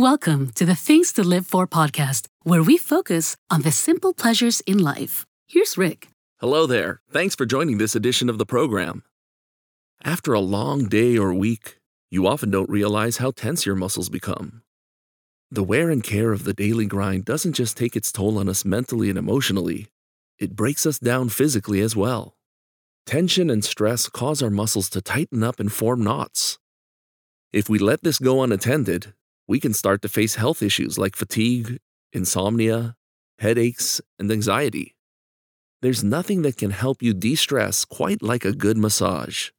Welcome to the Things to Live For podcast, where we focus on the simple pleasures in life. Here's Rick. Hello there. Thanks for joining this edition of the program. After a long day or week, you often don't realize how tense your muscles become. The wear and care of the daily grind doesn't just take its toll on us mentally and emotionally, it breaks us down physically as well. Tension and stress cause our muscles to tighten up and form knots. If we let this go unattended, we can start to face health issues like fatigue, insomnia, headaches, and anxiety. There's nothing that can help you de stress quite like a good massage.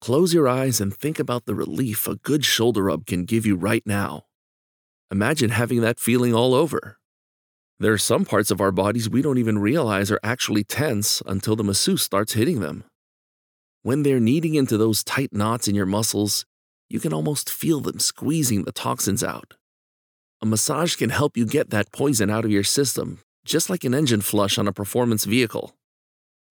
Close your eyes and think about the relief a good shoulder rub can give you right now. Imagine having that feeling all over. There are some parts of our bodies we don't even realize are actually tense until the masseuse starts hitting them. When they're kneading into those tight knots in your muscles, you can almost feel them squeezing the toxins out. A massage can help you get that poison out of your system, just like an engine flush on a performance vehicle.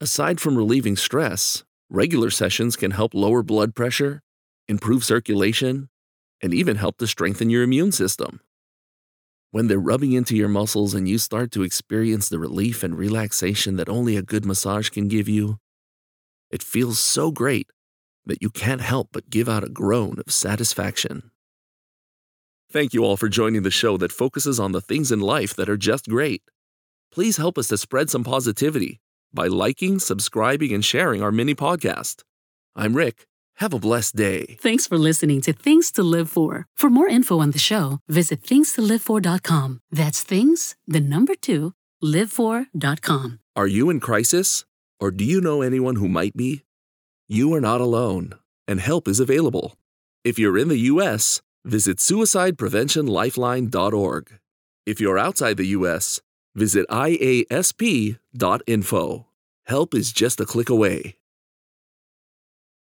Aside from relieving stress, regular sessions can help lower blood pressure, improve circulation, and even help to strengthen your immune system. When they're rubbing into your muscles and you start to experience the relief and relaxation that only a good massage can give you, it feels so great that you can't help but give out a groan of satisfaction. Thank you all for joining the show that focuses on the things in life that are just great. Please help us to spread some positivity by liking, subscribing, and sharing our mini podcast. I'm Rick. Have a blessed day. Thanks for listening to Things to Live For. For more info on the show, visit things2livefor.com. That's things, the number two, livefor.com. Are you in crisis? Or do you know anyone who might be? You are not alone, and help is available. If you're in the U.S., visit suicidepreventionlifeline.org. If you're outside the U.S., visit iasp.info. Help is just a click away.